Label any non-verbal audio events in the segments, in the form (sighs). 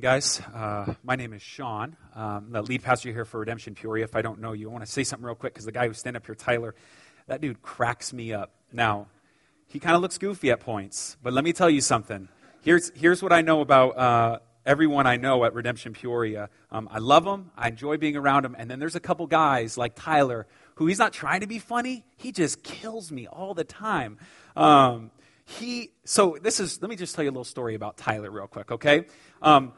Guys, uh, my name is Sean. Um, the lead pastor here for Redemption Peoria. If I don't know you, I want to say something real quick because the guy who's standing up here, Tyler, that dude cracks me up. Now, he kind of looks goofy at points, but let me tell you something. Here's, here's what I know about uh, everyone I know at Redemption Peoria. Um, I love them, I enjoy being around them, and then there's a couple guys like Tyler who he's not trying to be funny, he just kills me all the time. Um, he, so this is, let me just tell you a little story about Tyler real quick, okay? Um,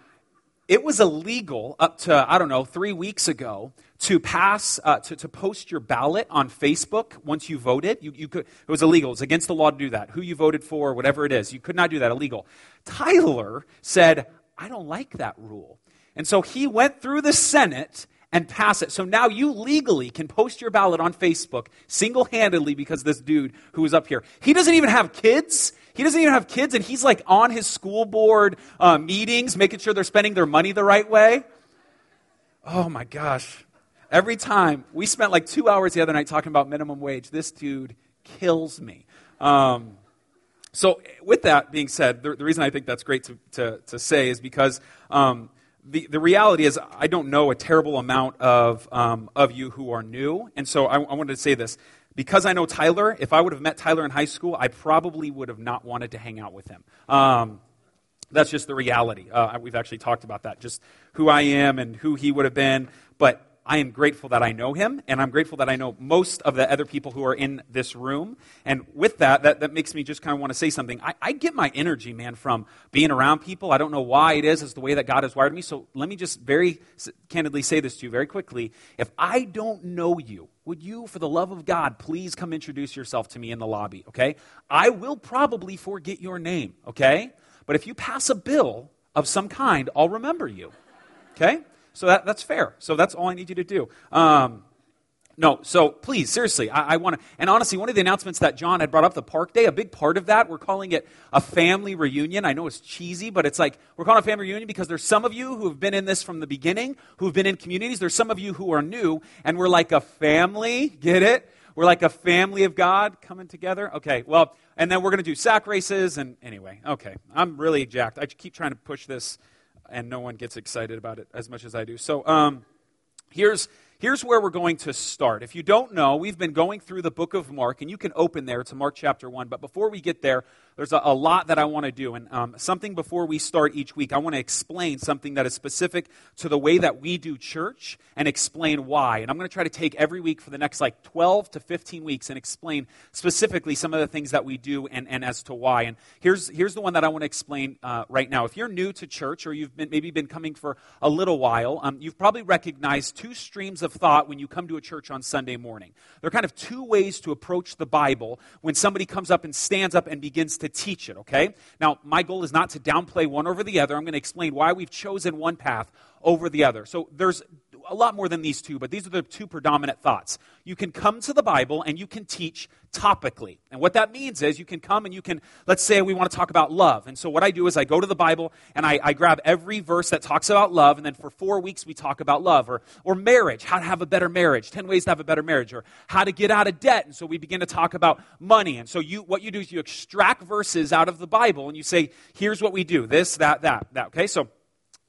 it was illegal up to, I don't know, three weeks ago to pass, uh, to, to post your ballot on Facebook once you voted. You, you could, it was illegal. It's against the law to do that. Who you voted for, whatever it is. You could not do that. Illegal. Tyler said, I don't like that rule. And so he went through the Senate and passed it. So now you legally can post your ballot on Facebook single handedly because this dude who was up here, he doesn't even have kids. He doesn't even have kids, and he's like on his school board uh, meetings, making sure they're spending their money the right way. Oh my gosh. Every time, we spent like two hours the other night talking about minimum wage. This dude kills me. Um, so, with that being said, the, the, reason I think that's great to, to, to say is because um, the, the reality is, I don't know a terrible amount of, um, of you who are new. And so I, I wanted to say this. Because I know Tyler, if I would have met Tyler in high school, I probably would have not wanted to hang out with him. Um, that's just the reality. Uh, we've actually talked about that, just who I am and who he would have been. But I am grateful that I know him, and I'm grateful that I know most of the other people who are in this room. And with that, that, that makes me just kind of want to say something. I, I get my energy, man, from being around people. I don't know why it is. It's the way that God has wired me. So let me just very candidly say this to you very quickly. If I don't know you, would you, for the love of God, please come introduce yourself to me in the lobby, okay? I will probably forget your name, okay? But if you pass a bill of some kind, I'll remember you, okay? So that, that's fair. So that's all I need you to do. Um, no, so please, seriously, I, I want to. And honestly, one of the announcements that John had brought up, the Park Day, a big part of that, we're calling it a family reunion. I know it's cheesy, but it's like we're calling a family reunion because there's some of you who have been in this from the beginning, who've been in communities. There's some of you who are new, and we're like a family. Get it? We're like a family of God coming together. Okay, well, and then we're going to do sack races, and anyway, okay. I'm really jacked. I keep trying to push this and no one gets excited about it as much as I do. So um, here's, here's where we're going to start. If you don't know, we've been going through the book of Mark, and you can open there to Mark chapter 1. But before we get there, there's a, a lot that I want to do. And um, something before we start each week, I want to explain something that is specific to the way that we do church and explain why. And I'm going to try to take every week for the next like 12 to 15 weeks and explain specifically some of the things that we do and, and as to why. And here's, here's the one that I want to explain uh, right now. If you're new to church or you've been, maybe been coming for a little while, um, you've probably recognized two streams of thought when you come to a church on Sunday morning. There are kind of two ways to approach the Bible when somebody comes up and stands up and begins to teach it, okay? Now, my goal is not to downplay one over the other. I'm going to explain why we've chosen one path over the other. So there's a lot more than these two, but these are the two predominant thoughts. You can come to the Bible and you can teach topically. And what that means is you can come and you can, let's say we want to talk about love. And so what I do is I go to the Bible and I, I grab every verse that talks about love, and then for four weeks we talk about love or, or marriage, how to have a better marriage, 10 ways to have a better marriage, or how to get out of debt. And so we begin to talk about money. And so you, what you do is you extract verses out of the Bible and you say, here's what we do this, that, that, that. Okay? So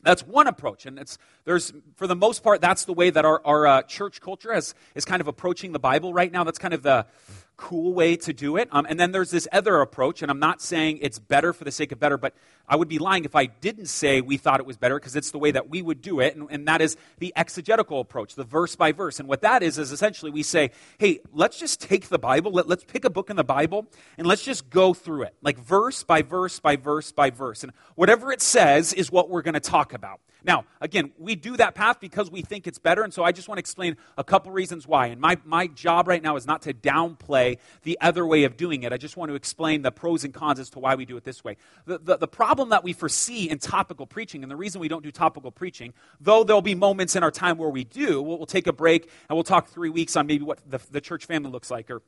that's one approach, and it's there's for the most part that's the way that our, our uh, church culture has is kind of approaching the Bible right now. That's kind of the cool way to do it. Um, and then there's this other approach, and I'm not saying it's better for the sake of better, but I would be lying if I didn't say we thought it was better because it's the way that we would do it, and, and that is the exegetical approach, the verse by verse. And what that is, is essentially we say, hey, let's just take the Bible, let, let's pick a book in the Bible, and let's just go through it, like verse by verse by verse by verse. And whatever it says is what we're going to talk about. Now, again, we do that path because we think it's better, and so I just want to explain a couple reasons why. And my, my job right now is not to downplay the other way of doing it. I just want to explain the pros and cons as to why we do it this way. The, the, the problem that we foresee in topical preaching, and the reason we don't do topical preaching, though there'll be moments in our time where we do, we'll, we'll take a break and we'll talk three weeks on maybe what the, the church family looks like or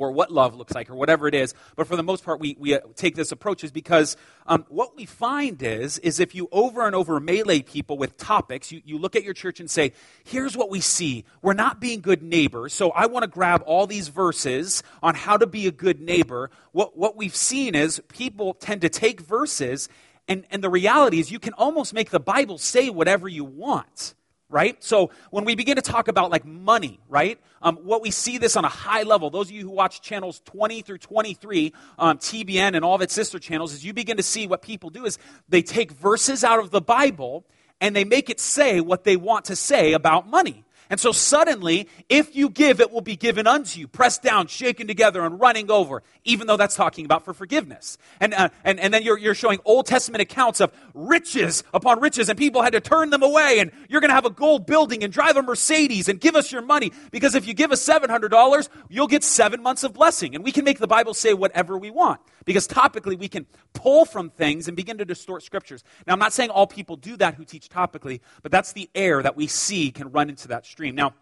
or what love looks like, or whatever it is. But for the most part, we, we uh, take this approach is because um, what we find is, is if you over and over melee people with topics, you, you look at your church and say, here's what we see. We're not being good neighbors, so I want to grab all these verses on how to be a good neighbor. What, what we've seen is people tend to take verses And, and the reality is, you can almost make the Bible say whatever you want right? So when we begin to talk about like money, right? Um, what we see this on a high level, those of you who watch channels 20 through 23, um, TBN and all of its sister channels, is you begin to see what people do is they take verses out of the Bible and they make it say what they want to say about money. And so suddenly, if you give, it will be given unto you, pressed down, shaken together, and running over, even though that's talking about for forgiveness. And, uh, and, and then you're, you're showing Old Testament accounts of riches upon riches, and people had to turn them away, and you're going to have a gold building and drive a Mercedes and give us your money, because if you give us $700, you'll get seven months of blessing. And we can make the Bible say whatever we want, because topically we can pull from things and begin to distort scriptures. Now, I'm not saying all people do that who teach topically, but that's the air that we see can run into that stream. Now,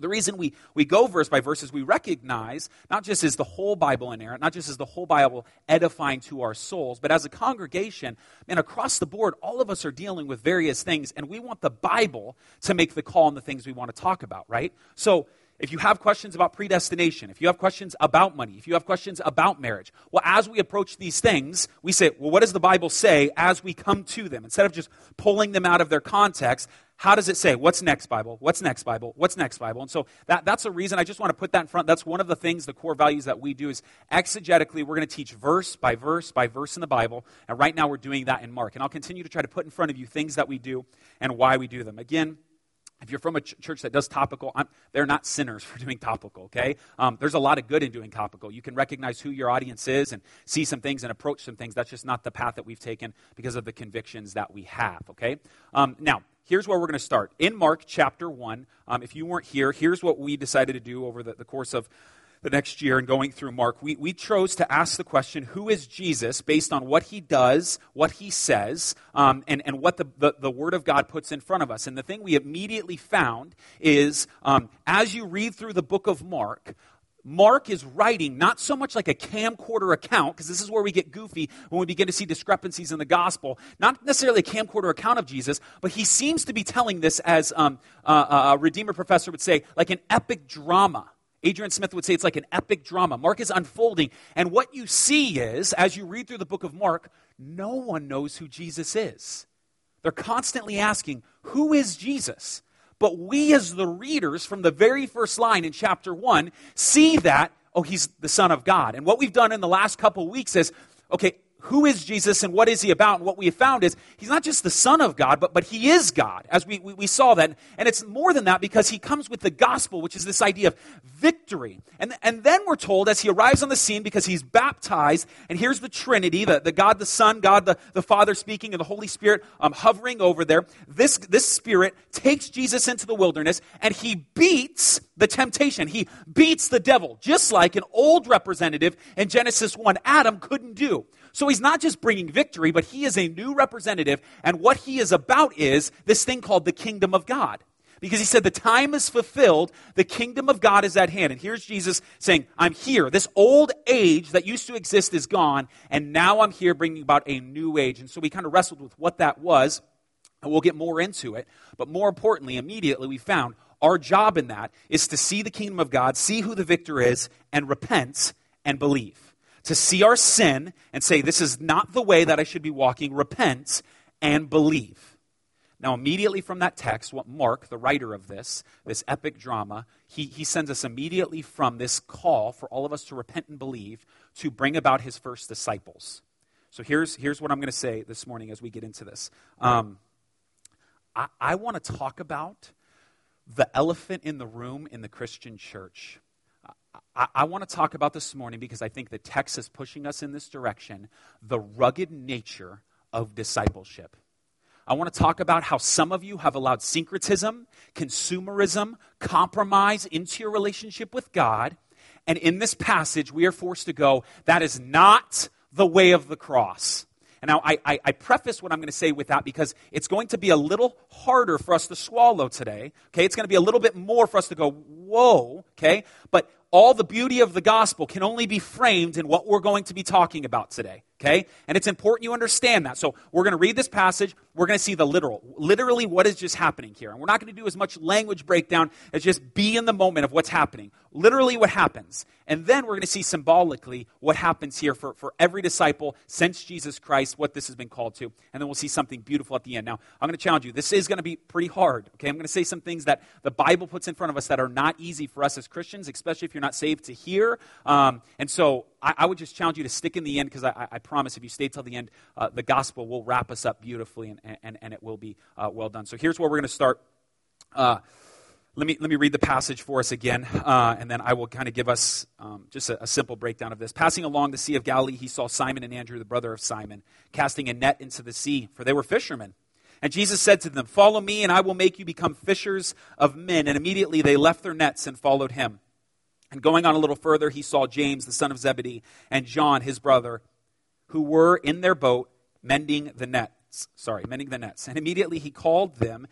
the reason we, we go verse by verse is we recognize not just is the whole Bible inerrant, not just is the whole Bible edifying to our souls, but as a congregation and across the board, all of us are dealing with various things, and we want the Bible to make the call on the things we want to talk about, right? So if you have questions about predestination, if you have questions about money, if you have questions about marriage, well, as we approach these things, we say, well, what does the Bible say as we come to them? Instead of just pulling them out of their context, how does it say? What's next, Bible? What's next, Bible? What's next, Bible? And so that, that's a reason I just want to put that in front. That's one of the things, the core values that we do is exegetically, we're going to teach verse by verse by verse in the Bible. And right now we're doing that in Mark. And I'll continue to try to put in front of you things that we do and why we do them. Again, if you're from a ch- church that does topical, I'm, they're not sinners (laughs) for doing topical, okay? Um, there's a lot of good in doing topical. You can recognize who your audience is and see some things and approach some things. That's just not the path that we've taken because of the convictions that we have, okay? Um, now, here's where we're going to start. In Mark chapter 1, um, if you weren't here, here's what we decided to do over the, the course of the next year and going through Mark, we, we chose to ask the question, who is Jesus, based on what he does, what he says, um, and, and what the, the, the, Word of God puts in front of us. And the thing we immediately found is, um, as you read through the book of Mark, Mark is writing not so much like a camcorder account, because this is where we get goofy when we begin to see discrepancies in the gospel. Not necessarily a camcorder account of Jesus, but he seems to be telling this as um, a Redeemer professor would say, like an epic drama. Adrian Smith would say it's like an epic drama. Mark is unfolding, and what you see is, as you read through the book of Mark, no one knows who Jesus is. They're constantly asking, Who is Jesus? But we, as the readers, from the very first line in chapter 1, see that, oh, he's the Son of God. And what we've done in the last couple weeks is, okay, who is Jesus and what is he about? And what we have found is he's not just the Son of God, but, but he is God, as we, we, we, saw that. And it's more than that because he comes with the gospel, which is this idea of victory. And, and then we're told as he arrives on the scene because he's baptized, and here's the Trinity, the, the God the Son, God the, the Father speaking, and the Holy Spirit um, hovering over there. This, this Spirit takes Jesus into the wilderness and he beats the temptation. He beats the devil, just like an old representative in Genesis 1, Adam, couldn't do. So he's not just bringing victory, but he is a new representative. And what he is about is this thing called the kingdom of God. Because he said, the time is fulfilled, the kingdom of God is at hand. And here's Jesus saying, I'm here. This old age that used to exist is gone, and now I'm here bringing about a new age. And so we kind of wrestled with what that was, and we'll get more into it. But more importantly, immediately we found our job in that is to see the kingdom of God, see who the victor is, and repent and believe to see our sin and say, This is not the way that I should be walking, repent and believe. Now, immediately from that text, what Mark, the writer of this, this epic drama, he, he sends us immediately from this call for all of us to repent and believe to bring about his first disciples. So here's, here's what I'm going to say this morning as we get into this. Um, I, I want to talk about the elephant in the room in the Christian church. I, I want to talk about this morning because I think the text is pushing us in this direction the rugged nature of discipleship. I want to talk about how some of you have allowed syncretism, consumerism, compromise into your relationship with God. And in this passage, we are forced to go, that is not the way of the cross. And now I, I, I, preface what I'm going to say with that because it's going to be a little harder for us to swallow today. Okay, it's going to be a little bit more for us to go, whoa, okay? But all the beauty of the gospel can only be framed in what we're going to be talking about today. Okay? And it's important you understand that. So we're going to read this passage. We're going to see the literal, literally what is just happening here. And we're not going to do as much language breakdown as just be in the moment of what's happening. Literally what happens. And then we're going to see symbolically what happens here for, for every disciple since Jesus Christ, what this has been called to. And then we'll see something beautiful at the end. Now, I'm going to challenge you. This is going to be pretty hard, okay? I'm going to say some things that the Bible puts in front of us that are not easy for us as Christians, especially if you're not saved to hear. Um, and so I, I, would just challenge you to stick in the end because I, I, promise if you stay till the end, uh, the gospel will wrap us up beautifully and, and, and it will be uh, well done. So here's where we're going to start. Uh, let me, let me read the passage for us again, uh, and then I will kind of give us um, just a, a, simple breakdown of this. Passing along the Sea of Galilee, he saw Simon and Andrew, the brother of Simon, casting a net into the sea, for they were fishermen. And Jesus said to them, Follow me, and I will make you become fishers of men. And immediately they left their nets and followed him. And going on a little further, he saw James, the son of Zebedee, and John, his brother, who were in their boat mending the nets. Sorry, mending the nets. And immediately he called them,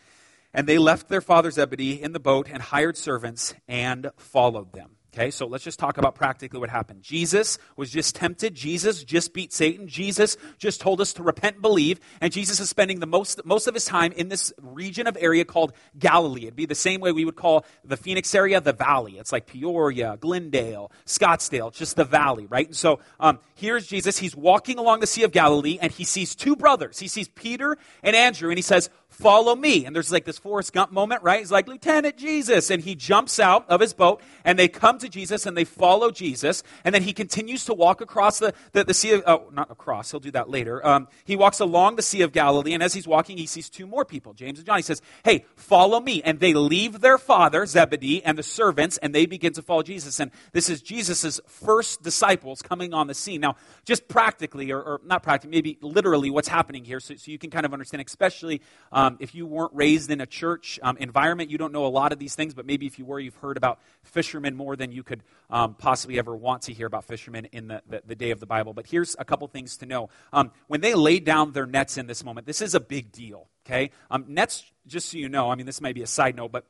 and they left their father Zebedee in the boat and hired servants and followed them. Okay, so let's just talk about practically what happened. Jesus was just tempted. Jesus just beat Satan. Jesus just told us to repent and believe. And Jesus is spending the most, most of his time in this region of area called Galilee. It'd be the same way we would call the Phoenix area the valley. It's like Peoria, Glendale, Scottsdale, just the valley, right? And so um, here's Jesus. He's walking along the Sea of Galilee and he sees two brothers. He sees Peter and Andrew and he says, follow me. And there's like this Forrest Gump moment, right? He's like, Lieutenant Jesus. And he jumps out of his boat and they come to Jesus and they follow Jesus. And then he continues to walk across the, the, the Sea of, oh, not across, he'll do that later. Um, he walks along the Sea of Galilee. And as he's walking, he sees two more people, James and John. He says, Hey, follow me. And they leave their father, Zebedee, and the servants, and they begin to follow Jesus. And this is Jesus' first disciples coming on the scene. Now, just practically, or, or not practically, maybe literally what's happening here, so, so you can kind of understand, especially um, if you weren't raised in a church um, environment, you don't know a lot of these things, but maybe if you were, you've heard about fishermen more than you could um, possibly ever want to hear about fishermen in the, the, the, day of the Bible. But here's a couple things to know. Um, when they laid down their nets in this moment, this is a big deal, okay? Um, nets, just so you know, I mean, this might be a side note, but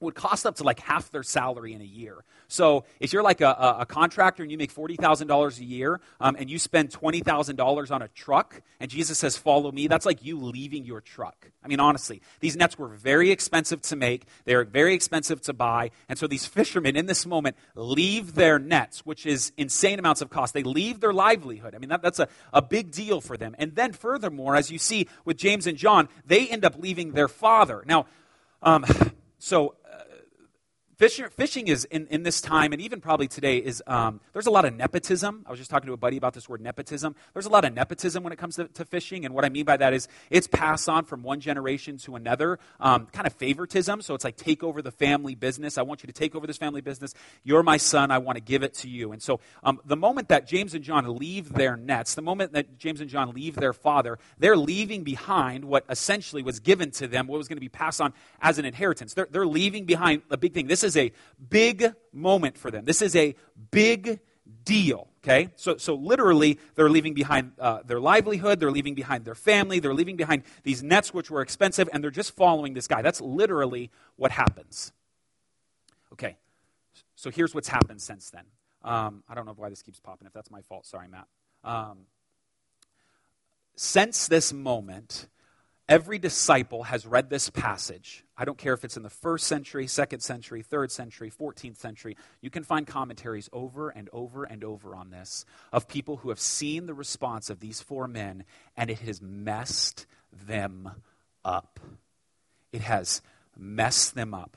would cost up to like half their salary in a year. So if you're like a, a, contractor and you make $40,000 a year um, and you spend $20,000 on a truck and Jesus says, follow me, that's like you leaving your truck. I mean, honestly, these nets were very expensive to make. They're very expensive to buy. And so these fishermen in this moment leave their nets, which is insane amounts of cost. They leave their livelihood. I mean, that, that's a, a big deal for them. And then furthermore, as you see with James and John, they end up leaving their father. Now, um, (sighs) so Fishing, fishing is in, in this time, and even probably today, is um, there's a lot of nepotism. I was just talking to a buddy about this word nepotism. There's a lot of nepotism when it comes to, to fishing, and what I mean by that is it's passed on from one generation to another, um, kind of favoritism. So it's like take over the family business. I want you to take over this family business. You're my son. I want to give it to you. And so um, the moment that James and John leave their nets, the moment that James and John leave their father, they're leaving behind what essentially was given to them, what was going to be passed on as an inheritance. They're, they're leaving behind a big thing. This is a big moment for them. This is a big deal. Okay? So, so literally, they're leaving behind uh, their livelihood, they're leaving behind their family, they're leaving behind these nets which were expensive, and they're just following this guy. That's literally what happens. Okay, so here's what's happened since then. Um, I don't know why this keeps popping. If that's my fault, sorry, Matt. Um, since this moment, Every disciple has read this passage. I don't care if it's in the first century, second century, third century, 14th century. You can find commentaries over and over and over on this of people who have seen the response of these four men, and it has messed them up. It has messed them up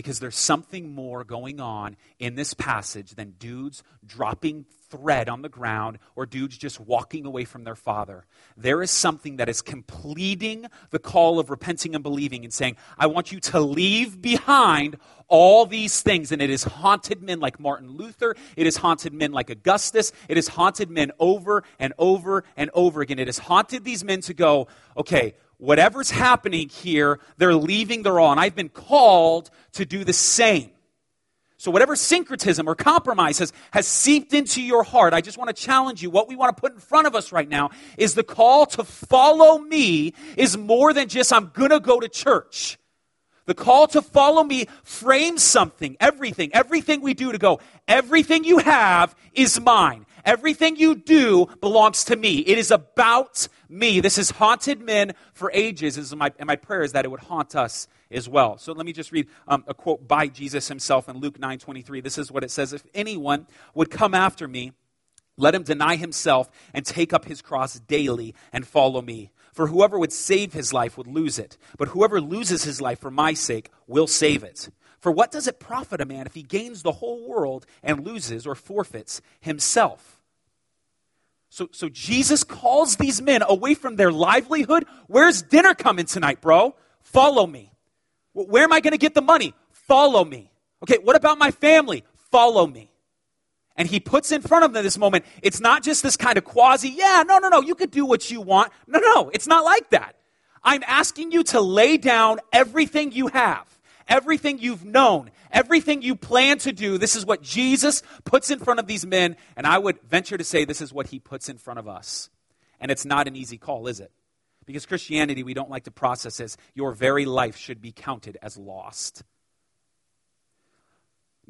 because there's something more going on in this passage than dudes dropping thread on the ground or dudes just walking away from their father. There is something that is completing the call of repenting and believing and saying, I want you to leave behind all these things. And it has haunted men like Martin Luther. It has haunted men like Augustus. It has haunted men over and over and over again. It has haunted these men to go, okay, whatever's happening here, they're leaving their all. And I've been called to do the same. So, whatever syncretism or compromise has, has seeped into your heart, I just want to challenge you. What we want to put in front of us right now is the call to follow me is more than just, I'm going to go to church. The call to follow me frames something, everything, everything we do to go, everything you have is mine. Everything you do belongs to me. It is about me. This has haunted men for ages, and my, and my prayer is that it would haunt us as well. So let me just read um, a quote by Jesus himself in Luke 9 23. This is what it says If anyone would come after me, let him deny himself and take up his cross daily and follow me. For whoever would save his life would lose it, but whoever loses his life for my sake will save it. For what does it profit a man if he gains the whole world and loses or forfeits himself? So, so Jesus calls these men away from their livelihood. Where's dinner coming tonight, bro? Follow me. Where am I going to get the money? Follow me. Okay, what about my family? Follow me. And he puts in front of them this moment, it's not just this kind of quasi, yeah, no, no, no, you could do what you want. No, no, it's not like that. I'm asking you to lay down everything you have, everything you've known, everything you plan to do. This is what Jesus puts in front of these men, and I would venture to say this is what he puts in front of us. And it's not an easy call, is it? Because Christianity, we don't like to process as your very life should be counted as lost.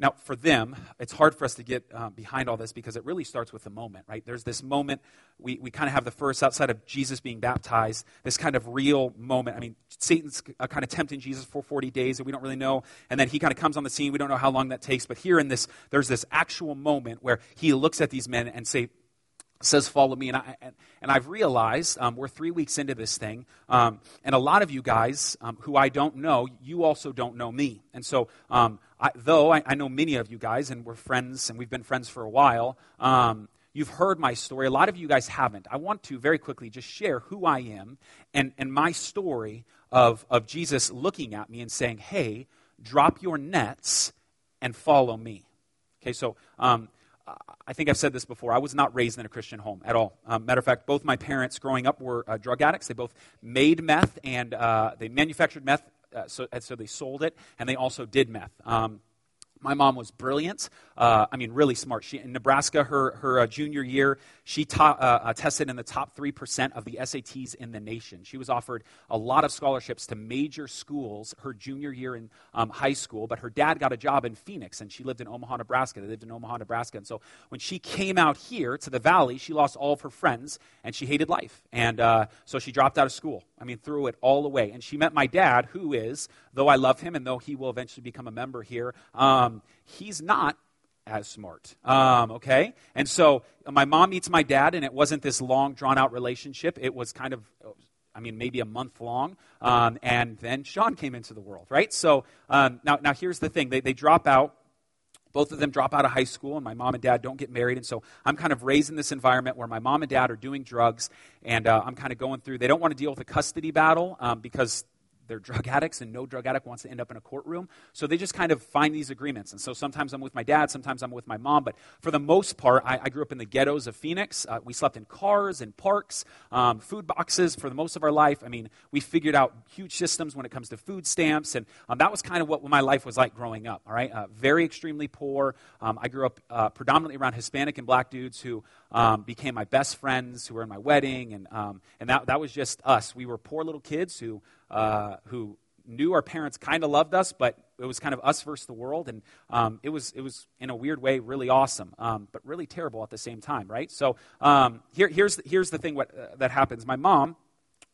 Now, for them, it's hard for us to get uh, behind all this because it really starts with the moment, right? There's this moment, we, we kind of have the first, outside of Jesus being baptized, this kind of real moment. I mean, Satan's uh, kind of tempting Jesus for 40 days, and we don't really know. And then he kind of comes on the scene. We don't know how long that takes. But here in this, there's this actual moment where he looks at these men and say, says follow me and, I, and i've realized um, we're three weeks into this thing um, and a lot of you guys um, who i don't know you also don't know me and so um, I, though I, I, know many of you guys and we're friends and we've been friends for a while um, you've heard my story a lot of you guys haven't i want to very quickly just share who i am and, and my story of, of jesus looking at me and saying hey drop your nets and follow me okay so um, I think I've said this before. I was not raised in a Christian home at all. Um, matter of fact, both my parents growing up were uh, drug addicts. They both made meth and uh, they manufactured meth, uh, so, so, they sold it, and they also did meth. Um, my mom was brilliant. Uh, I mean, really smart. She, in Nebraska, her, her uh, junior year, she ta- uh, uh tested in the top 3% of the SATs in the nation. She was offered a lot of scholarships to major schools her junior year in um, high school, but her dad got a job in Phoenix, and she lived in Omaha, Nebraska. They lived in Omaha, Nebraska. And so when she came out here to the valley, she lost all of her friends, and she hated life. And uh, so she dropped out of school. I mean, threw it all away. And she met my dad, who is, though I love him and though he will eventually become a member here, um, he's not as smart. Um, okay? And so my mom meets my dad, and it wasn't this long, drawn out relationship. It was kind of, I mean, maybe a month long. Um, and then Sean came into the world, right? So um, now, now here's the thing they, they drop out. Both of them drop out of high school, and my mom and dad don't get married. And so I'm kind of raised in this environment where my mom and dad are doing drugs, and uh, I'm kind of going through. They don't want to deal with a custody battle um, because they're drug addicts and no drug addict wants to end up in a courtroom. So they just kind of find these agreements. And so sometimes I'm with my dad, sometimes I'm with my mom. But for the most part, I, I grew up in the ghettos of Phoenix. Uh, we slept in cars and parks, um, food boxes for the most of our life. I mean, we figured out huge systems when it comes to food stamps. And um, that was kind of what my life was like growing up, all right? Uh, very extremely poor. Um, I grew up uh, predominantly around Hispanic and black dudes who um, became my best friends, who were in my wedding. And, um, and that, that was just us. We were poor little kids who uh, who knew our parents kind of loved us, but it was kind of us versus the world, and um, it was it was in a weird way really awesome, um, but really terrible at the same time, right? So um, here, here's here's the thing what, uh, that happens. My mom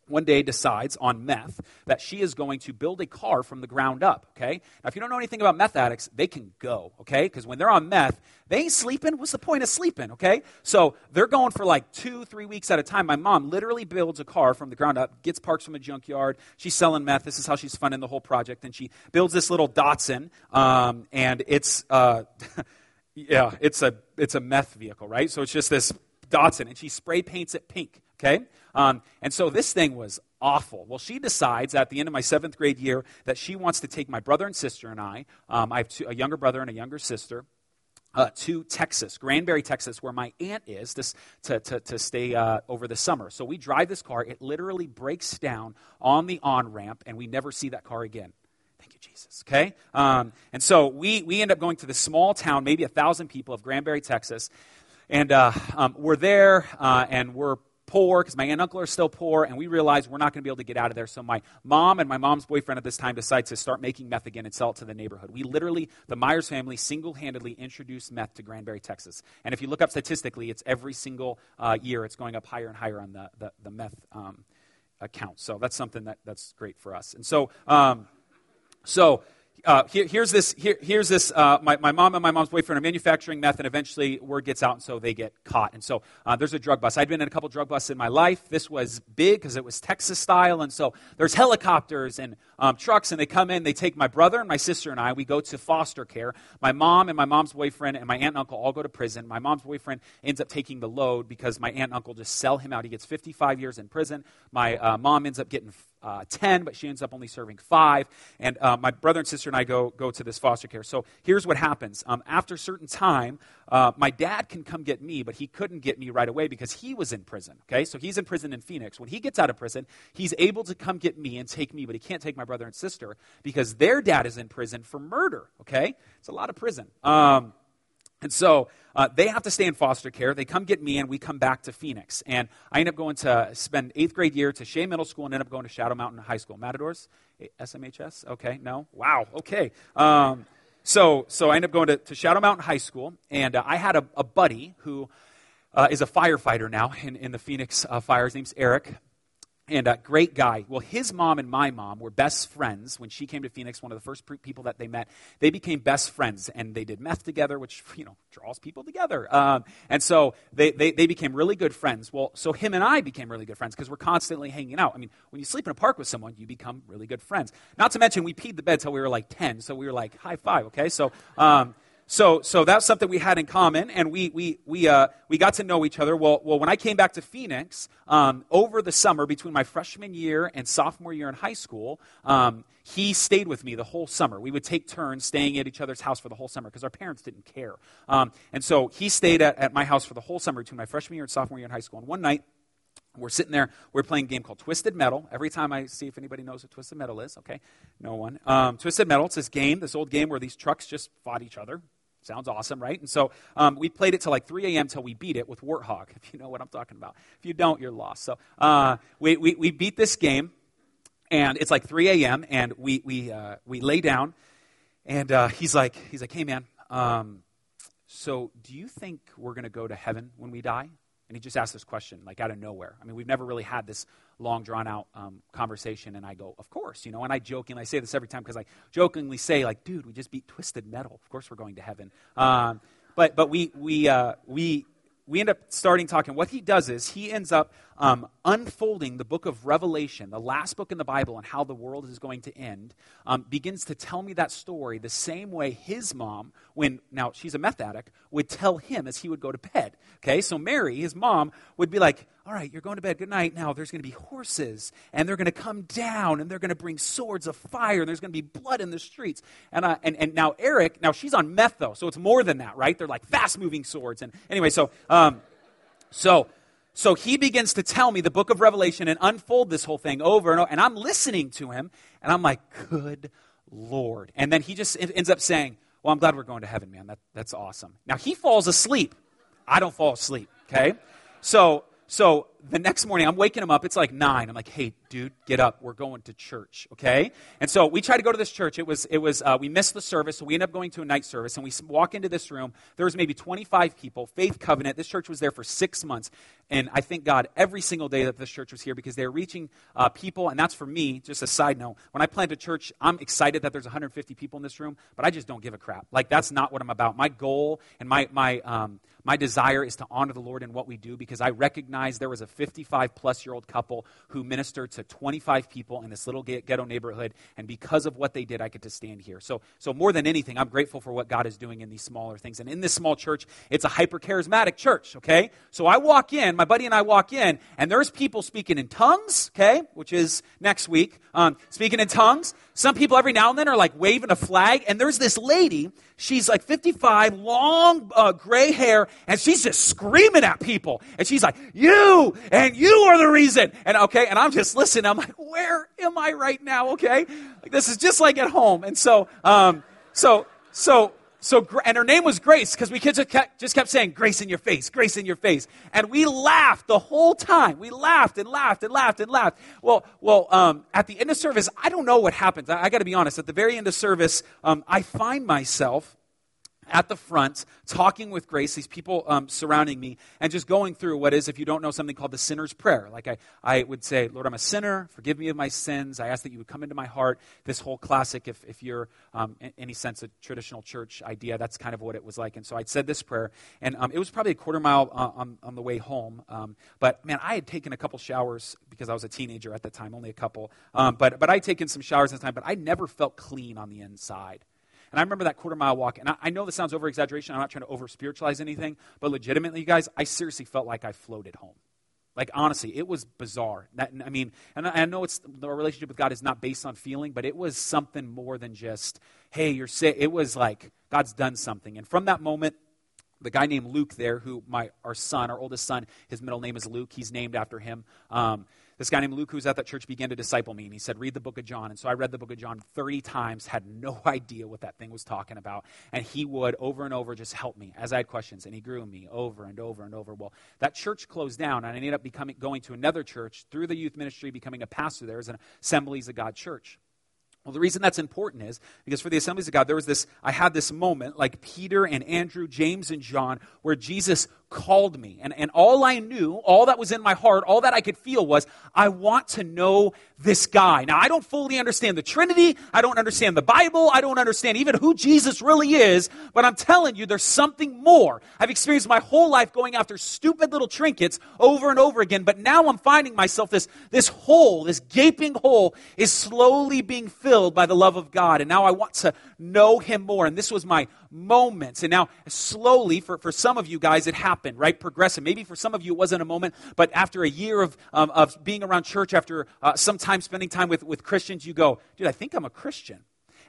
one day decides on meth that she is going to build a car from the ground up, okay? Now, if you don't know anything about meth addicts, they can go, okay? Because when they're on meth, they ain't sleeping. What's the point of sleeping, okay? So they're going for like two, three weeks at a time. My mom literally builds a car from the ground up, gets parts from a junkyard. She's selling meth. This is how she's funding the whole project. And she builds this little Datsun, um, and it's, uh, (laughs) yeah, it's a, it's a meth vehicle, right? So it's just this Datsun, and she spray paints it pink, okay? Um, and so this thing was awful. Well, she decides at the end of my seventh grade year that she wants to take my brother and sister and I, um, I have two, a younger brother and a younger sister, uh, to Texas, Granbury, Texas, where my aunt is, to, to, to stay uh, over the summer. So we drive this car. It literally breaks down on the on ramp, and we never see that car again. Thank you, Jesus. Okay? Um, and so we, we end up going to this small town, maybe a thousand people of Granbury, Texas. And uh, um, we're there, uh, and we're poor because my aunt and uncle are still poor, and we realize we're not going to be able to get out of there. So my mom and my mom's boyfriend at this time decide to start making meth again and sell it to the neighborhood. We literally, the Myers family, single handedly introduced meth to Granbury, Texas. And if you look up statistically, it's every single uh, year it's going up higher and higher on the, the, the meth um, account. So that's something that, that's great for us. And so, um, so uh, here, here's this, here, here's this uh, my, my mom and my mom's boyfriend are manufacturing meth, and eventually word gets out, and so they get caught. And so uh, there's a drug bust. I'd been in a couple drug busts in my life. This was big because it was Texas style, and so there's helicopters and um, trucks, and they come in, they take my brother and my sister and I, we go to foster care. My mom and my mom's boyfriend and my aunt and uncle all go to prison. My mom's boyfriend ends up taking the load because my aunt and uncle just sell him out. He gets 55 years in prison. My uh, mom ends up getting uh, 10, but she ends up only serving five. And uh, my brother and sister and I go, go to this foster care. So here's what happens. Um, after a certain time, uh, my dad can come get me, but he couldn't get me right away because he was in prison. Okay, so he's in prison in Phoenix. When he gets out of prison, he's able to come get me and take me, but he can't take my brother and sister because their dad is in prison for murder. Okay, it's a lot of prison. Um, and so uh, they have to stay in foster care. They come get me, and we come back to Phoenix. And I end up going to spend eighth grade year to Shea Middle School and end up going to Shadow Mountain High School. Matadors? SMHS? Okay, no? Wow, okay. Um, so, so I end up going to, to Shadow Mountain High School, and uh, I had a, a buddy who uh, is a firefighter now in, in the Phoenix uh, fire. His name's Eric and a great guy. Well, his mom and my mom were best friends when she came to Phoenix. One of the first people that they met, they became best friends, and they did meth together, which (laughs) you know draws people together. Um, and so they, they they became really good friends. Well, so him and I became really good friends because we're constantly hanging out. I mean, when you sleep in a park with someone, you become really good friends. Not to mention, we peed the bed till we were like ten, so we were like high five. Okay, so. Um, so, so that's something we had in common, and we, we, we, uh, we got to know each other. Well, well when I came back to Phoenix um, over the summer between my freshman year and sophomore year in high school, um, he stayed with me the whole summer. We would take turns staying at each other's house for the whole summer because our parents didn't care. Um, and so he stayed at, at my house for the whole summer between my freshman year and sophomore year in high school. And one night, we're sitting there, we're playing a game called Twisted Metal. Every time I see if anybody knows what Twisted Metal is, okay? No one. Um, Twisted Metal, it's this game, this old game where these trucks just fought each other. Sounds awesome, right? And so um, we played it till like 3 a.m. till we beat it with Warthog, (laughs) if you know what I'm talking about. If you don't, you're lost. So uh, we, we, we, beat this game, and it's like 3 a.m., and we, we, uh, we lay down, and uh, he's, like, he's like, hey, man, um, so do you think we're going to go to heaven when we die? And he just asked this question, like out of nowhere. I mean, we've never really had this long, drawn out um, conversation. And I go, Of course, you know. And I jokingly, I say this every time because I jokingly say, like, dude, we just beat Twisted Metal. Of course we're going to heaven. Um, but but we, we, uh, we, we end up starting talking. What he does is he ends up um, unfolding the book of Revelation, the last book in the Bible, and how the world is going to end, um, begins to tell me that story the same way his mom, when now she's a meth addict, would tell him as he would go to bed. Okay, so Mary, his mom, would be like, All right, you're going to bed. Good night. Now there's going to be horses, and they're going to come down, and they're going to bring swords of fire, and there's going to be blood in the streets. And, uh, and, and now Eric, now she's on meth, though, so it's more than that, right? They're like fast moving swords. And anyway, so. Um, so so he begins to tell me the book of Revelation and unfold this whole thing over and over. And I'm listening to him, and I'm like, good Lord. And then he just ends up saying, Well, I'm glad we're going to heaven, man. That, that's awesome. Now, he falls asleep. I don't fall asleep, okay? So, so the next morning, I'm waking him up. It's like nine. I'm like, hey, dude, get up. We're going to church, okay? And so we try to go to this church. It was, it was, uh, we missed the service, so we end up going to a night service. And we walk into this room. There was maybe 25 people, Faith Covenant. This church was there for six months. And I thank God every single day that this church was here because they're reaching uh, people. And that's for me, just a side note. When I plant a church, I'm excited that there's 150 people in this room, but I just don't give a crap. Like, that's not what I'm about. My goal and my, my, um, my desire is to honor the Lord in what we do because I recognize there was a 55 plus plus year old couple who ministered to 25 people in this little ghetto neighborhood. And because of what they did, I get to stand here. So, so more than anything, I'm grateful for what God is doing in these smaller things. And in this small church, it's a hyper charismatic church, okay? So I walk in, my buddy and I walk in, and there's people speaking in tongues, okay, which is next week, um, speaking in tongues. Some people every now and then are like waving a flag, and there's this lady, she's like 55, long uh, gray hair, and she's just screaming at people. And she's like, You, and you are the reason. And okay, and I'm just listening. I'm like, Where am I right now? Okay, like, this is just like at home. And so, um, so, so, so, and her name was Grace because we kids just kept, saying, Grace in your face, Grace in your face. And we laughed the whole time. We laughed and laughed and laughed and laughed. Well, well um, at the end of service, I don't know what happens. I, I got to be honest. At the very end of service, um, I find myself at the front talking with grace these people um, surrounding me and just going through what is if you don't know something called the sinner's prayer. Like I, I would say lord i'm a sinner. Forgive me of my sins. I ask that you would come into my heart. This whole classic if, if you're um, in any sense a traditional church idea that's kind of what it was like. And so i'd said this prayer and um, it was probably a quarter mile uh, on, on the way home um, but man i had taken a couple showers because i was a teenager at the time only a couple um, but, but i'd taken some showers at the time but i never felt clean on the inside and I remember that quarter mile walk, and I, I know this sounds over exaggeration. I'm not trying to over spiritualize anything, but legitimately, you guys, I seriously felt like I floated home. Like, honestly, it was bizarre. That, I mean, and I, I know it's the relationship with God is not based on feeling, but it was something more than just, hey, you're sick. It was like God's done something. And from that moment, the guy named Luke there, who my our son, our oldest son, his middle name is Luke. He's named after him. Um, this guy named Luke, who's at that church, began to disciple me, and he said, Read the book of John. And so I read the book of John 30 times, had no (laughs) idea what that thing was talking about. And he would, over and over, just help me as I had questions. And he grew me over and over and over. Well, that church closed down, and I ended up becoming, going to another church through the youth ministry, becoming a pastor there as an Assemblies of God church. Well, the reason that's important is because for the assemblies of God, there was this, I had this moment like Peter and Andrew, James and John, where Jesus called me. And, and all I knew, all that was in my heart, all that I could feel was, I want to know this guy. Now, I don't fully understand the Trinity. I don't understand the Bible. I don't understand even who Jesus really is. But I'm telling you, there's something more. I've experienced my whole life going after stupid little trinkets over and over again. But now I'm finding myself this, this hole, this gaping hole is slowly being filled by the love of God. And now I want to know him more. And this was my moments. And now, slowly, for, for some of you guys, it happened, right? Progressive. Maybe for some of you, it wasn't a moment, but after a year of, um, of being around church, after uh, some time spending time with, with Christians, you go, dude, I think I'm a Christian.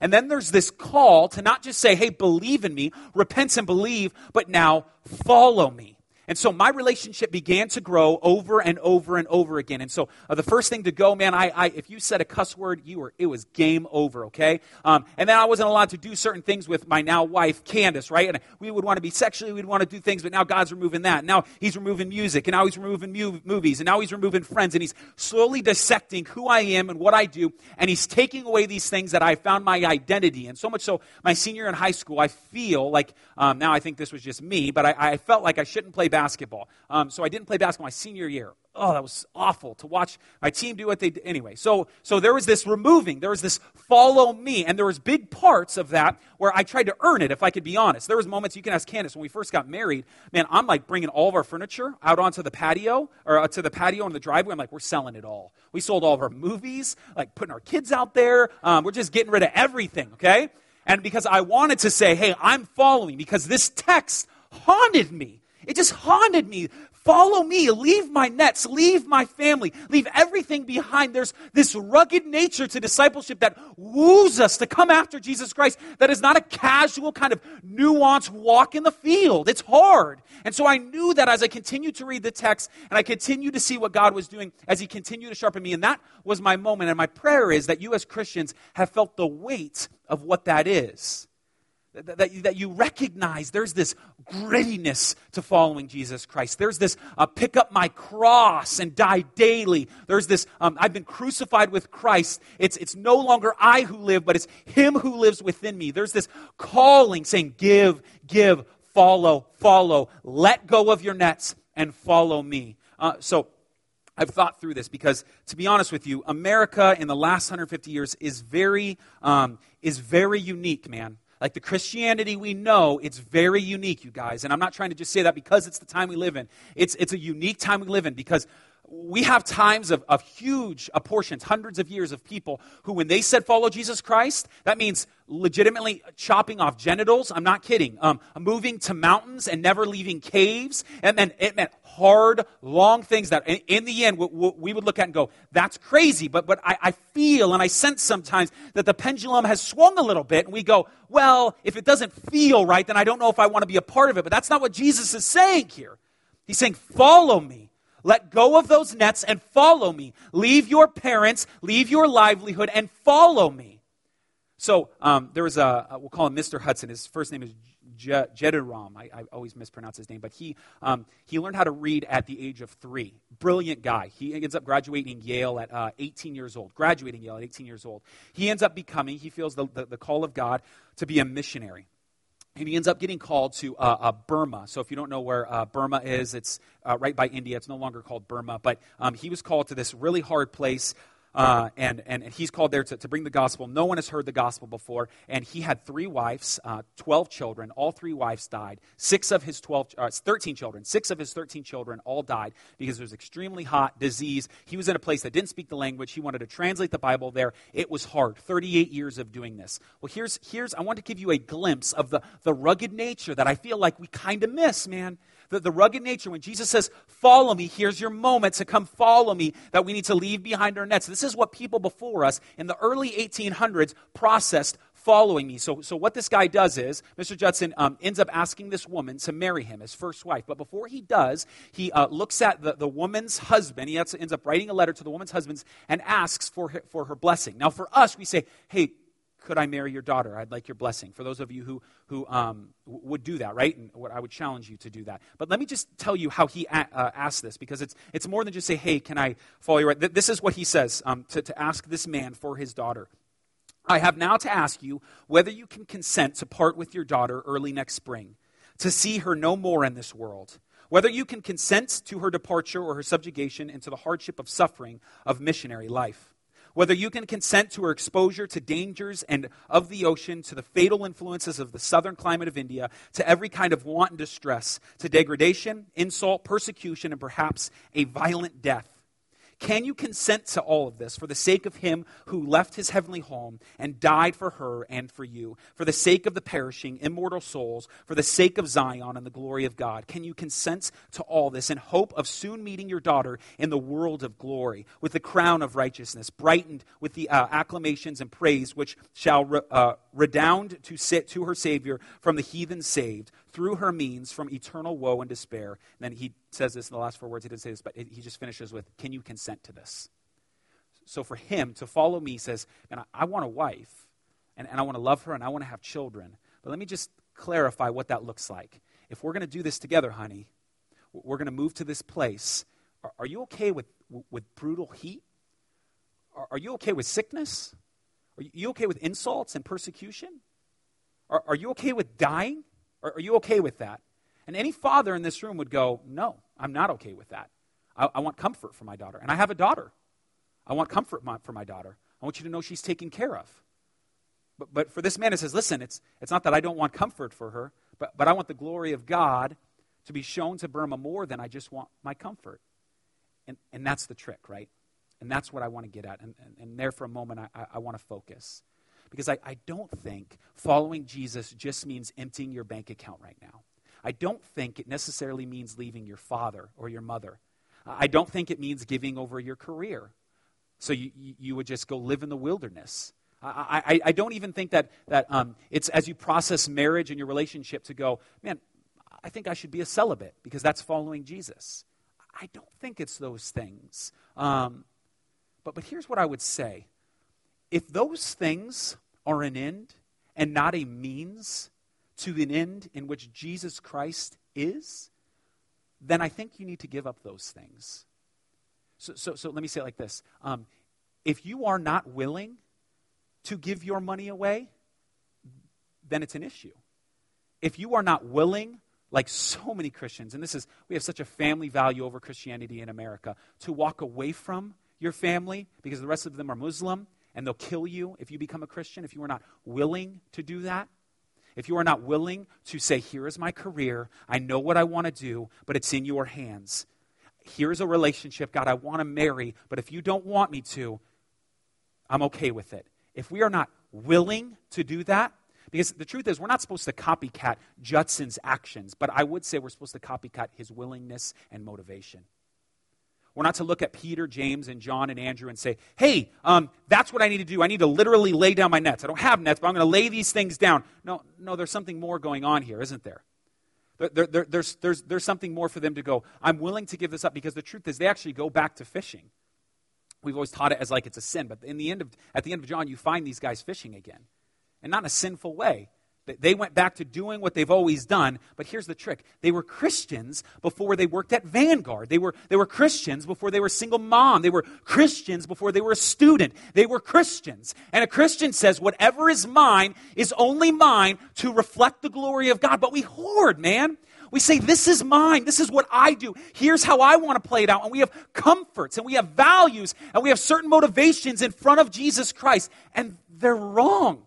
And then there's this call to not just say, hey, believe in me, repent and believe, but now follow me. And so my relationship began to grow over and over and over again. And so uh, the first thing to go, man, I, I, if you said a cuss word, you were, it was game over, okay? Um, and then I wasn't allowed to do certain things with my now wife, Candace, right? And we would want to be sexually, we'd want to do things, but now God's removing that. Now he's removing music, and now he's removing mu- movies, and now he's removing friends, and he's slowly dissecting who I am and what I do, and he's taking away these things that I found my identity. And so much so, my senior in high school, I feel like, um, now I think this was just me, but I, I felt like I shouldn't play basketball basketball. Um, so I didn't play basketball my senior year. Oh, that was awful to watch my team do what they did. Anyway, so, so there was this removing, there was this follow me, and there was big parts of that where I tried to earn it, if I could be honest. There was moments, you can ask Candace, when we first got married, man, I'm like bringing all of our furniture out onto the patio, or uh, to the patio in the driveway. I'm like, we're selling it all. We sold all of our movies, like putting our kids out there. Um, we're just getting rid of everything, okay? And because I wanted to say, hey, I'm following, because this text haunted me. It just haunted me. Follow me. Leave my nets. Leave my family. Leave everything behind. There's this rugged nature to discipleship that woos us to come after Jesus Christ. That is not a casual kind of nuanced walk in the field. It's hard. And so I knew that as I continued to read the text and I continued to see what God was doing as He continued to sharpen me. And that was my moment. And my prayer is that you as Christians have felt the weight of what that is that, that, you recognize there's this grittiness to following Jesus Christ. There's this uh, pick up my cross and die daily. There's this um, I've been crucified with Christ. It's, it's no longer I who live, but it's Him who lives within me. There's this calling saying, give, give, follow, follow. Let go of your nets and follow me. Uh, so, I've thought through this because, to be honest with you, America in the last 150 years is very, um, is very unique, man. Like the Christianity we know, it's very unique, you guys. And I'm not trying to just say that because it's the time we live in. It's, it's a unique time we live in because we have times of, of huge apportions, hundreds of years of people who, when they said follow Jesus Christ, that means legitimately chopping off genitals. I'm not kidding. Um, moving to mountains and never leaving caves. And then it meant hard, long things that in, in the end we, we, would look at and go, that's crazy. But, but I, I feel and I sense sometimes that the pendulum has swung a little bit and we go, well, if it doesn't feel right, then I don't know if I want to be a part of it. But that's not what Jesus is saying here. He's saying, follow me. Let go of those nets and follow me. Leave your parents, leave your livelihood, and follow me. So um, there was a, we'll call him Mr. Hudson. His first name is Je-. I, I, always mispronounce his name, but he, um, he learned how to read at the age of three. Brilliant guy. He ends up graduating Yale at uh, 18 years old, graduating Yale at 18 years old. He ends up becoming, he feels the, the, the call of God to be a missionary and he ends up getting called to uh, uh, Burma. So, if you don't know where uh, Burma is, it's uh, right by India. It's no longer called Burma, but um, he was called to this really hard place uh, and, and, he's called there to, to bring the gospel. No one has heard the gospel before. And he had three wives, uh, 12 children. All three wives died. Six of his 12, uh, 13 children, six of his 13 children all died because it was extremely hot, disease. He was in a place that didn't speak the language. He wanted to translate the Bible there. It was hard. 38 years of doing this. Well, here's, here's I want to give you a glimpse of the, the rugged nature that I feel like we kind of miss, man the, the rugged nature. When Jesus says, Follow me, here's your moment to come follow me, that we need to leave behind our nets. This is what people before us in the early 1800s processed following me. So, so what this guy does is, Mr. Judson um, ends up asking this woman to marry him, his first wife. But before he does, he uh, looks at the, the woman's husband. He ends up writing a letter to the woman's husband and asks for her, for her blessing. Now, for us, we say, hey, could I marry your daughter? I'd like your blessing. For those of you who, who um, would do that, right? And what I would challenge you to do that. But let me just tell you how he a- uh, asked this, because it's, it's more than just say, hey, can I follow you right? Th- this is what he says um, to, to ask this man for his daughter. I have now to ask you whether you can consent to part with your daughter early next spring, to see her no more in this world. Whether you can consent to her departure or her subjugation into the hardship of suffering of missionary life whether you can consent to her exposure to dangers and of the ocean, to the fatal influences of the southern climate of India, to every kind of want and distress, to degradation, insult, persecution, and perhaps a violent death. Can you consent to all of this for the sake of him who left his heavenly home and died for her and for you, for the sake of the perishing, immortal souls, for the sake of Zion and the glory of God? Can you consent to all this in hope of soon meeting your daughter in the world of glory, with the crown of righteousness, brightened with the uh, acclamations and praise which shall re- uh, redound to sit to her Savior from the heathen saved? through her means from eternal woe and despair. And then he says this in the last four words. He didn't say this, but he just finishes with, Can you consent to this? So for him to follow me he says, and I, I want a wife, and, and I want to love her, and I want to have children. But let me just clarify what that looks like. If we're going to do this together, honey, we're going to move to this place. Are, are you okay with, with brutal heat? Are, are, you okay with sickness? Are you okay with insults and persecution? Are, are you okay with dying? Are, are you okay with that? And any father in this room would go, No, I'm not okay with that. I, I want comfort for my daughter. And I have a daughter. I want comfort my, for my daughter. I want you to know she's taken care of. But, but for this man, it says, Listen, it's, it's not that I don't want comfort for her, but, but I want the glory of God to be shown to Burma more than I just want my comfort. And, and that's the trick, right? And that's what I want to get at. And, and, and there for a moment, I, I, I want to focus. Because I, I don't think following Jesus just means emptying your bank account right now. I don't think it necessarily means leaving your father or your mother. I don't think it means giving over your career. So you, you would just go live in the wilderness. I, I, I don't even think that, that um, it's as you process marriage and your relationship to go, man, I think I should be a celibate because that's following Jesus. I don't think it's those things. Um, but, but here's what I would say if those things are an end and not a means to an end in which Jesus Christ is, then I think you need to give up those things. So, so, so let me say it like this um, If you are not willing to give your money away, then it's an issue. If you are not willing, like so many Christians, and this is, we have such a family value over Christianity in America, to walk away from your family because the rest of them are Muslim and they'll kill you if you become a Christian, if you are not willing to do that. If you are not willing to say, Here is my career, I know what I want to do, but it's in your hands. Here's a relationship, God, I want to marry, but if you don't want me to, I'm okay with it. If we are not willing to do that, because the truth is, we're not supposed to copycat Judson's actions, but I would say we're supposed to copycat his willingness and motivation. We're not to look at Peter, James, and John and Andrew and say, hey, um, that's what I need to do. I need to literally lay down my nets. I don't have nets, but I'm going to lay these things down. No, no, there's something more going on here, isn't there? There, there, there's, there's, there's something more for them to go. I'm willing to give this up because the truth is they actually go back to fishing. We've always taught it as like it's a sin, but in the end of, at the end of John, you find these guys fishing again. and not in a sinful way. They went back to doing what they've always done, but here's the trick. They were Christians before they worked at Vanguard. They were, they were Christians before they were single mom. They were Christians before they were a student. They were Christians. And a Christian says, whatever is mine is only mine to reflect the glory of God. But we hoard, man. We say, This is mine. This is what I do. Here's how I want to play it out. And we have comforts and we have values and we have certain motivations in front of Jesus Christ. And they're wrong.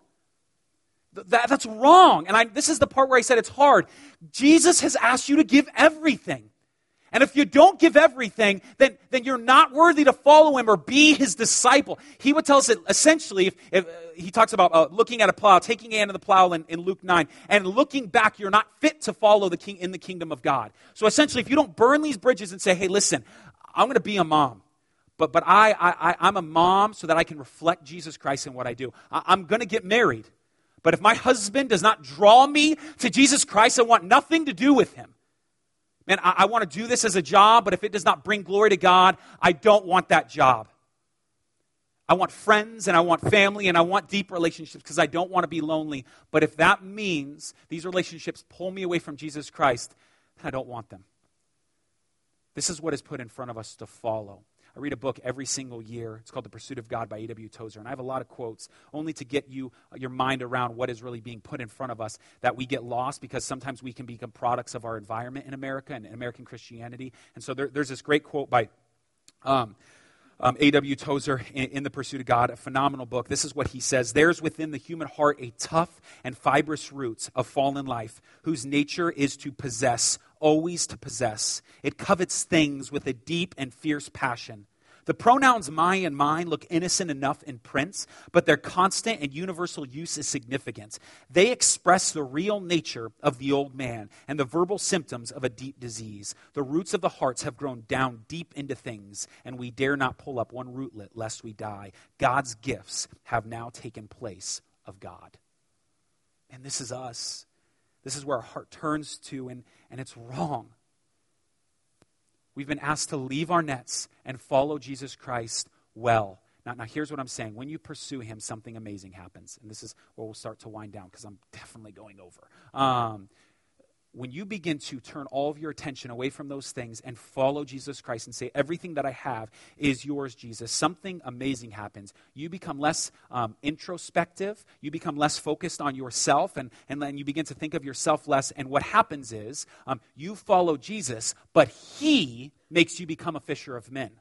That, that's wrong. And I, this is the part where I said it's hard. Jesus has asked you to give everything. And if you don't give everything, then, then you're not worthy to follow him or be his disciple. He would tell us that essentially, if, if uh, he talks about uh, looking at a plow, taking hand of the plow in, in, Luke 9, and looking back, you're not fit to follow the king in the kingdom of God. So essentially, if you don't burn these bridges and say, hey, listen, I'm going to be a mom. But, but I, I, I'm a mom so that I can reflect Jesus Christ in what I do. I, I'm going to get married. But if my husband does not draw me to Jesus Christ, I want nothing to do with him. Man, I, I want to do this as a job, but if it does not bring glory to God, I don't want that job. I want friends and I want family and I want deep relationships because I don't want to be lonely. But if that means these relationships pull me away from Jesus Christ, I don't want them. This is what is put in front of us to follow. I read a book every single year. It's called The Pursuit of God by A.W. Tozer. And I have a lot of quotes only to get you uh, your mind around what is really being put in front of us that we get lost because sometimes we can become products of our environment in America and in American Christianity. And so there, there's this great quote by um, um, A.W. Tozer in, in, The Pursuit of God, a phenomenal book. This is what he says There's within the human heart a tough and fibrous roots of fallen life whose nature is to possess always to possess. It covets things with a deep and fierce passion. The pronouns my and mine look innocent enough in Prince, but their constant and universal use is significant. They express the real nature of the old man and the verbal symptoms of a deep disease. The roots of the hearts have grown down deep into things, and we dare not pull up one rootlet lest we die. God's gifts have now taken place of God. And this is us. This is where our heart turns to, and, and it's wrong. We've been asked to leave our nets and follow Jesus Christ well. Now, now, here's what I'm saying. When you pursue him, something amazing happens. And this is where we'll start to wind down because I'm definitely going over. Um, when you begin to turn all of your attention away from those things and follow Jesus Christ and say, Everything that I have is yours, Jesus, something amazing happens. You become less um, introspective, you become less focused on yourself, and, and then you begin to think of yourself less. And what happens is um, you follow Jesus, but He makes you become a fisher of men.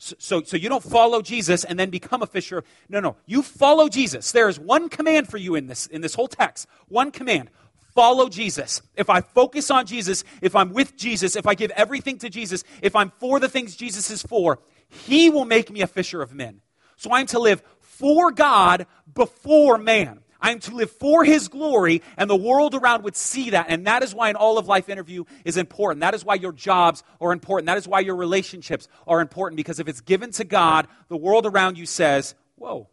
So, so, so, you don't follow Jesus and then become a fisher. No, no. You follow Jesus. There is one command for you in this, in this whole text. One command follow Jesus, if I focus on Jesus, if I'm with Jesus, if I give everything to Jesus, if I'm for the things Jesus is for, He will make me a fisher of men. So I'm to live for God before man. I am to live for His glory, and the world around would see that. And that is why an all of life interview is important. That is why your jobs are important. That is why your relationships are important, because if it's given to God, the world around you says, Whoa.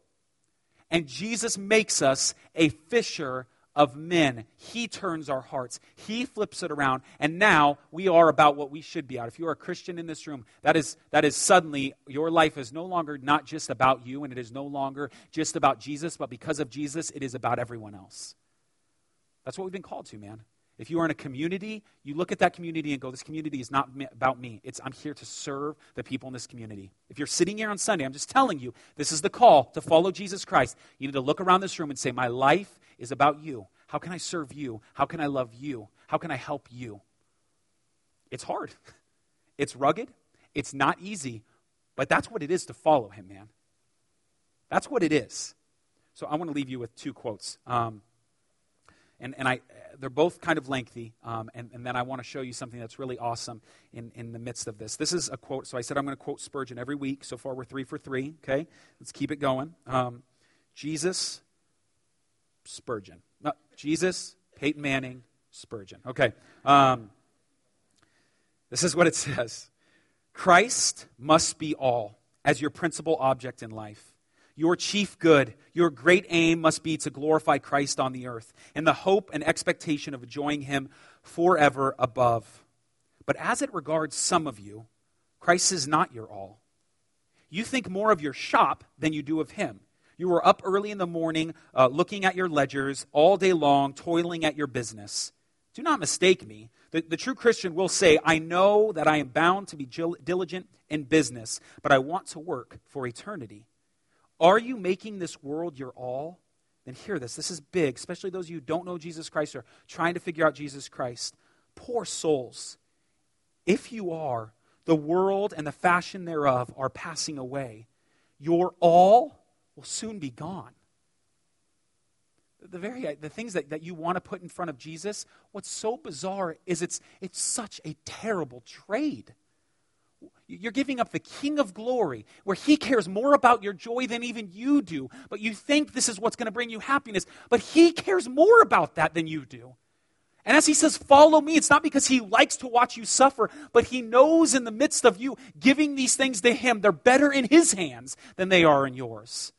And Jesus makes us a fisher of men. He turns our hearts. He flips it around. And now we are about what we should be out. If you are a Christian in this room, that is, that is suddenly your life is no longer not just about you and it is no longer just about Jesus, but because of Jesus, it is about everyone else. That's what we've been called to, man. If you are in a community, you look at that community and go, This community is not about me. It's, I'm here to serve the people in this community. If you're sitting here on Sunday, I'm just telling you, this is the call to follow Jesus Christ. You need to look around this room and say, My life is about you. How can I serve you? How can I love you? How can I help you? It's hard. (laughs) It's rugged. It's not easy, but that's what it is to follow him, man. That's what it is. So I want to leave you with two quotes. Um, and, and I, they're both kind of lengthy, um, and, and then I want to show you something that's really awesome in, in the midst of this. This is a quote. So I said I'm going to quote Spurgeon every week. So far, we're three for three. Okay, let's keep it going. Um, Jesus, Spurgeon. No, Jesus, Peyton Manning, Spurgeon. Okay. Um, this is what it (laughs) says Christ must be all as your principal object in life. Your chief good, your great aim must be to glorify Christ on the earth in the hope and expectation of enjoying him forever above. But as it regards some of you, Christ is not your all. You think more of your shop than you do of him. You were up early in the morning, uh, looking at your ledgers, all day long, toiling at your business. Do not mistake me. The, the true Christian will say, I know that I am bound to be diligent in business, but I want to work for eternity. Are you making this world your all? Then hear this. This is big, especially those of you who don't know Jesus Christ or trying to figure out Jesus Christ. Poor souls. If you are, the world and the fashion thereof are passing away. Your all will soon be gone. The very uh, the things that, that you want to put in front of Jesus, what's so bizarre is it's it's such a terrible trade. You're giving up the King of glory, where he cares more about your joy than even you do. But you think this is what's going to bring you happiness. But he cares more about that than you do. And as he says, follow me, it's not because he likes to watch you suffer, but he knows in the midst of you giving these things to him, they're better in his hands than they are in yours.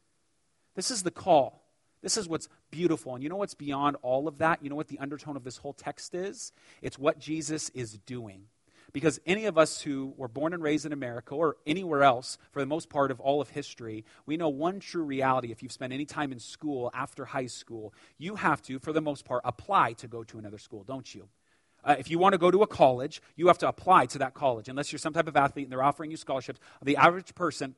This is the call. This is what's beautiful. And you know what's beyond all of that? You know what the undertone of this whole text is? It's what Jesus is doing. Because any of us who were born and raised in America or anywhere else, for the most part of all of history, we know one true reality. If you've spent any time in school after high school, you have to, for the most part, apply to go to another school, don't you? Uh, if you want to go to a college, you have to apply to that college. Unless you're some type of athlete and they're offering you scholarships, the average person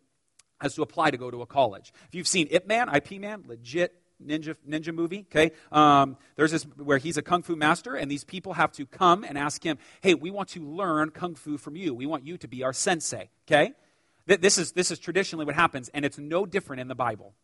has to apply to go to a college. If you've seen Ip Man, IP Man, legit ninja ninja movie. Okay, um, there's this where he's a kung fu master, and these people have to come and ask him, "Hey, we want to learn kung fu from you. We want you to be our sensei." Okay, this is this is traditionally what happens, and it's no different in the Bible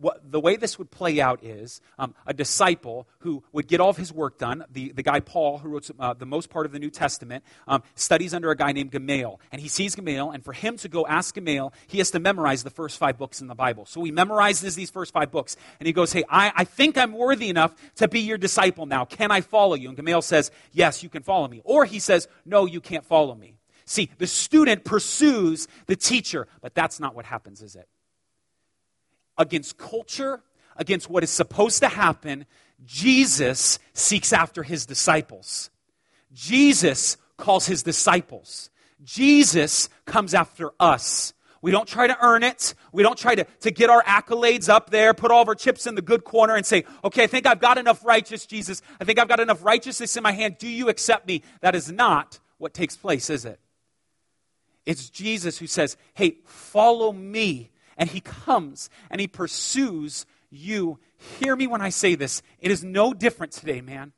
what, the way this would play out is um, a disciple who would get all of his work done. The, the guy Paul, who wrote uh, the most part of the New Testament, um, studies under a guy named Gamaliel. And he sees Gamaliel, and for him to go ask Gamaliel, he has to memorize the first five books in the Bible. So he memorizes these first five books. And he goes, Hey, I, I think I'm worthy enough to be your disciple now. Can I follow you? And Gamaliel says, Yes, you can follow me. Or he says, No, you can't follow me. See, the student pursues the teacher, but that's not what happens, is it? Against culture, against what is supposed to happen, Jesus seeks after his disciples. Jesus calls his disciples. Jesus comes after us. We don't try to earn it. We don't try to, to get our accolades up there, put all of our chips in the good corner and say, okay, I think I've got enough righteous, Jesus. I think I've got enough righteousness in my hand. Do you accept me? That is not what takes place, is it? It's Jesus who says, hey, follow me and he comes and he pursues you. Hear me when I say this. It is no different today, man.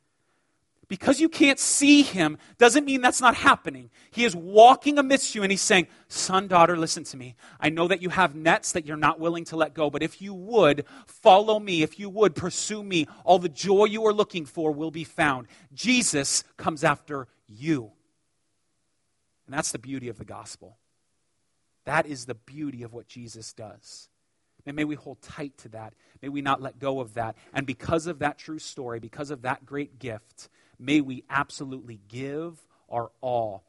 Because you can't see him doesn't mean that's not happening. He is walking amidst you and he's saying, Son, daughter, listen to me. I know that you have nets that you're not willing to let go, but if you would follow me, if you would pursue me, all the joy you are looking for will be found. Jesus comes after you. And that's the beauty of the gospel. That is the beauty of what Jesus does. And may we hold tight to that. May we not let go of that. And because of that true story, because of that great gift, may we absolutely give our all.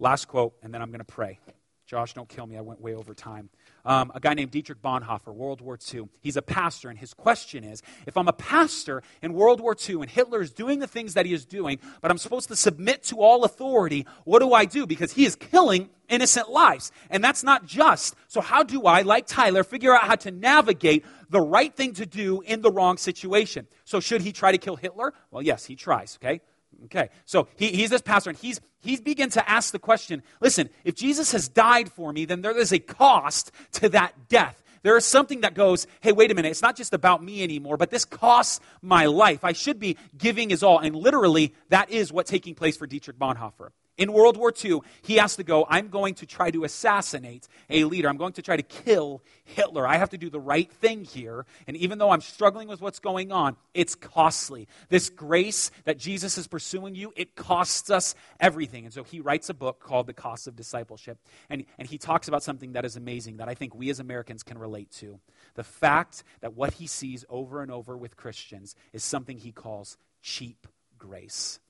Last quote, and then I'm going to pray. Josh, don't kill me. I went way over time. Um, a guy named Dietrich Bonhoeffer, World War II. He's a pastor, and his question is if I'm a pastor in World War II and Hitler is doing the things that he is doing, but I'm supposed to submit to all authority, what do I do? Because he is killing innocent lives. And that's not just. So, how do I, like Tyler, figure out how to navigate the right thing to do in the wrong situation? So, should he try to kill Hitler? Well, yes, he tries, okay? Okay, so he, he's this pastor, and he's he's begun to ask the question listen, if Jesus has died for me, then there is a cost to that death. There is something that goes, hey, wait a minute, it's not just about me anymore, but this costs my life. I should be giving his all. And literally, that is what's taking place for Dietrich Bonhoeffer. In World War II, he has to go, I'm going to try to assassinate a leader. I'm going to try to kill Hitler. I have to do the right thing here. And even though I'm struggling with what's going on, it's costly. This grace that Jesus is pursuing you, it costs us everything. And so he writes a book called The Cost of Discipleship. And, and he talks about something that is amazing that I think we as Americans can relate to. The fact that what he sees over and over with Christians is something he calls cheap grace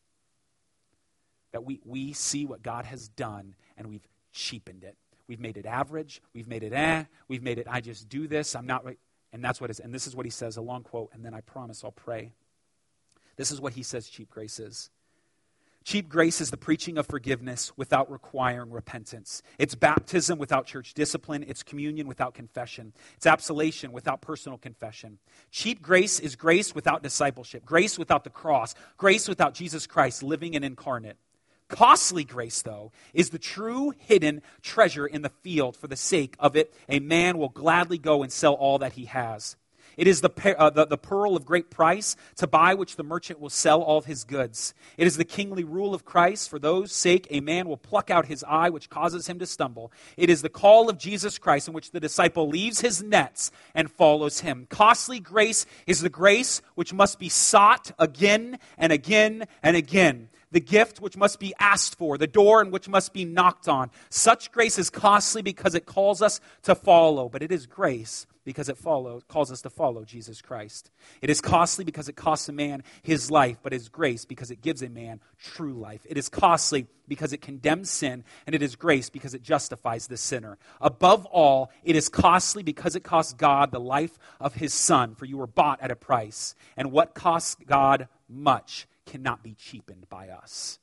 that we, we see what God has done and we've cheapened it. We've made it average. We've made it eh. We've made it, I just do this. I'm not right. And that's what it is. And this is what he says, a long quote, and then I promise I'll pray. This is what he says cheap grace is Cheap grace is the preaching of forgiveness without requiring repentance. It's baptism without church discipline. It's communion without confession. It's absolution without personal confession. Cheap grace is grace without discipleship, grace without the cross, grace without Jesus Christ living and incarnate. Costly grace, though, is the true hidden treasure in the field. For the sake of it, a man will gladly go and sell all that he has. It is the, uh, the, the, pearl of great price, to buy which the merchant will sell all his goods. It is the kingly rule of Christ. For those sake, a man will pluck out his eye, which causes him to stumble. It is the call of Jesus Christ, in which the disciple leaves his nets and follows him. Costly grace is the grace which must be sought again and again and again the gift which must be asked for, the door in which must be knocked on. Such grace is costly because it calls us to follow, but it is grace because it follows, calls us to follow Jesus Christ. It is costly because it costs a man his life, but it is grace because it gives a man true life. It is costly because it condemns sin, and it is grace because it justifies the sinner. Above all, it is costly because it costs God the life of his Son, for you were bought at a price. And what costs God much cannot be cheapened by us.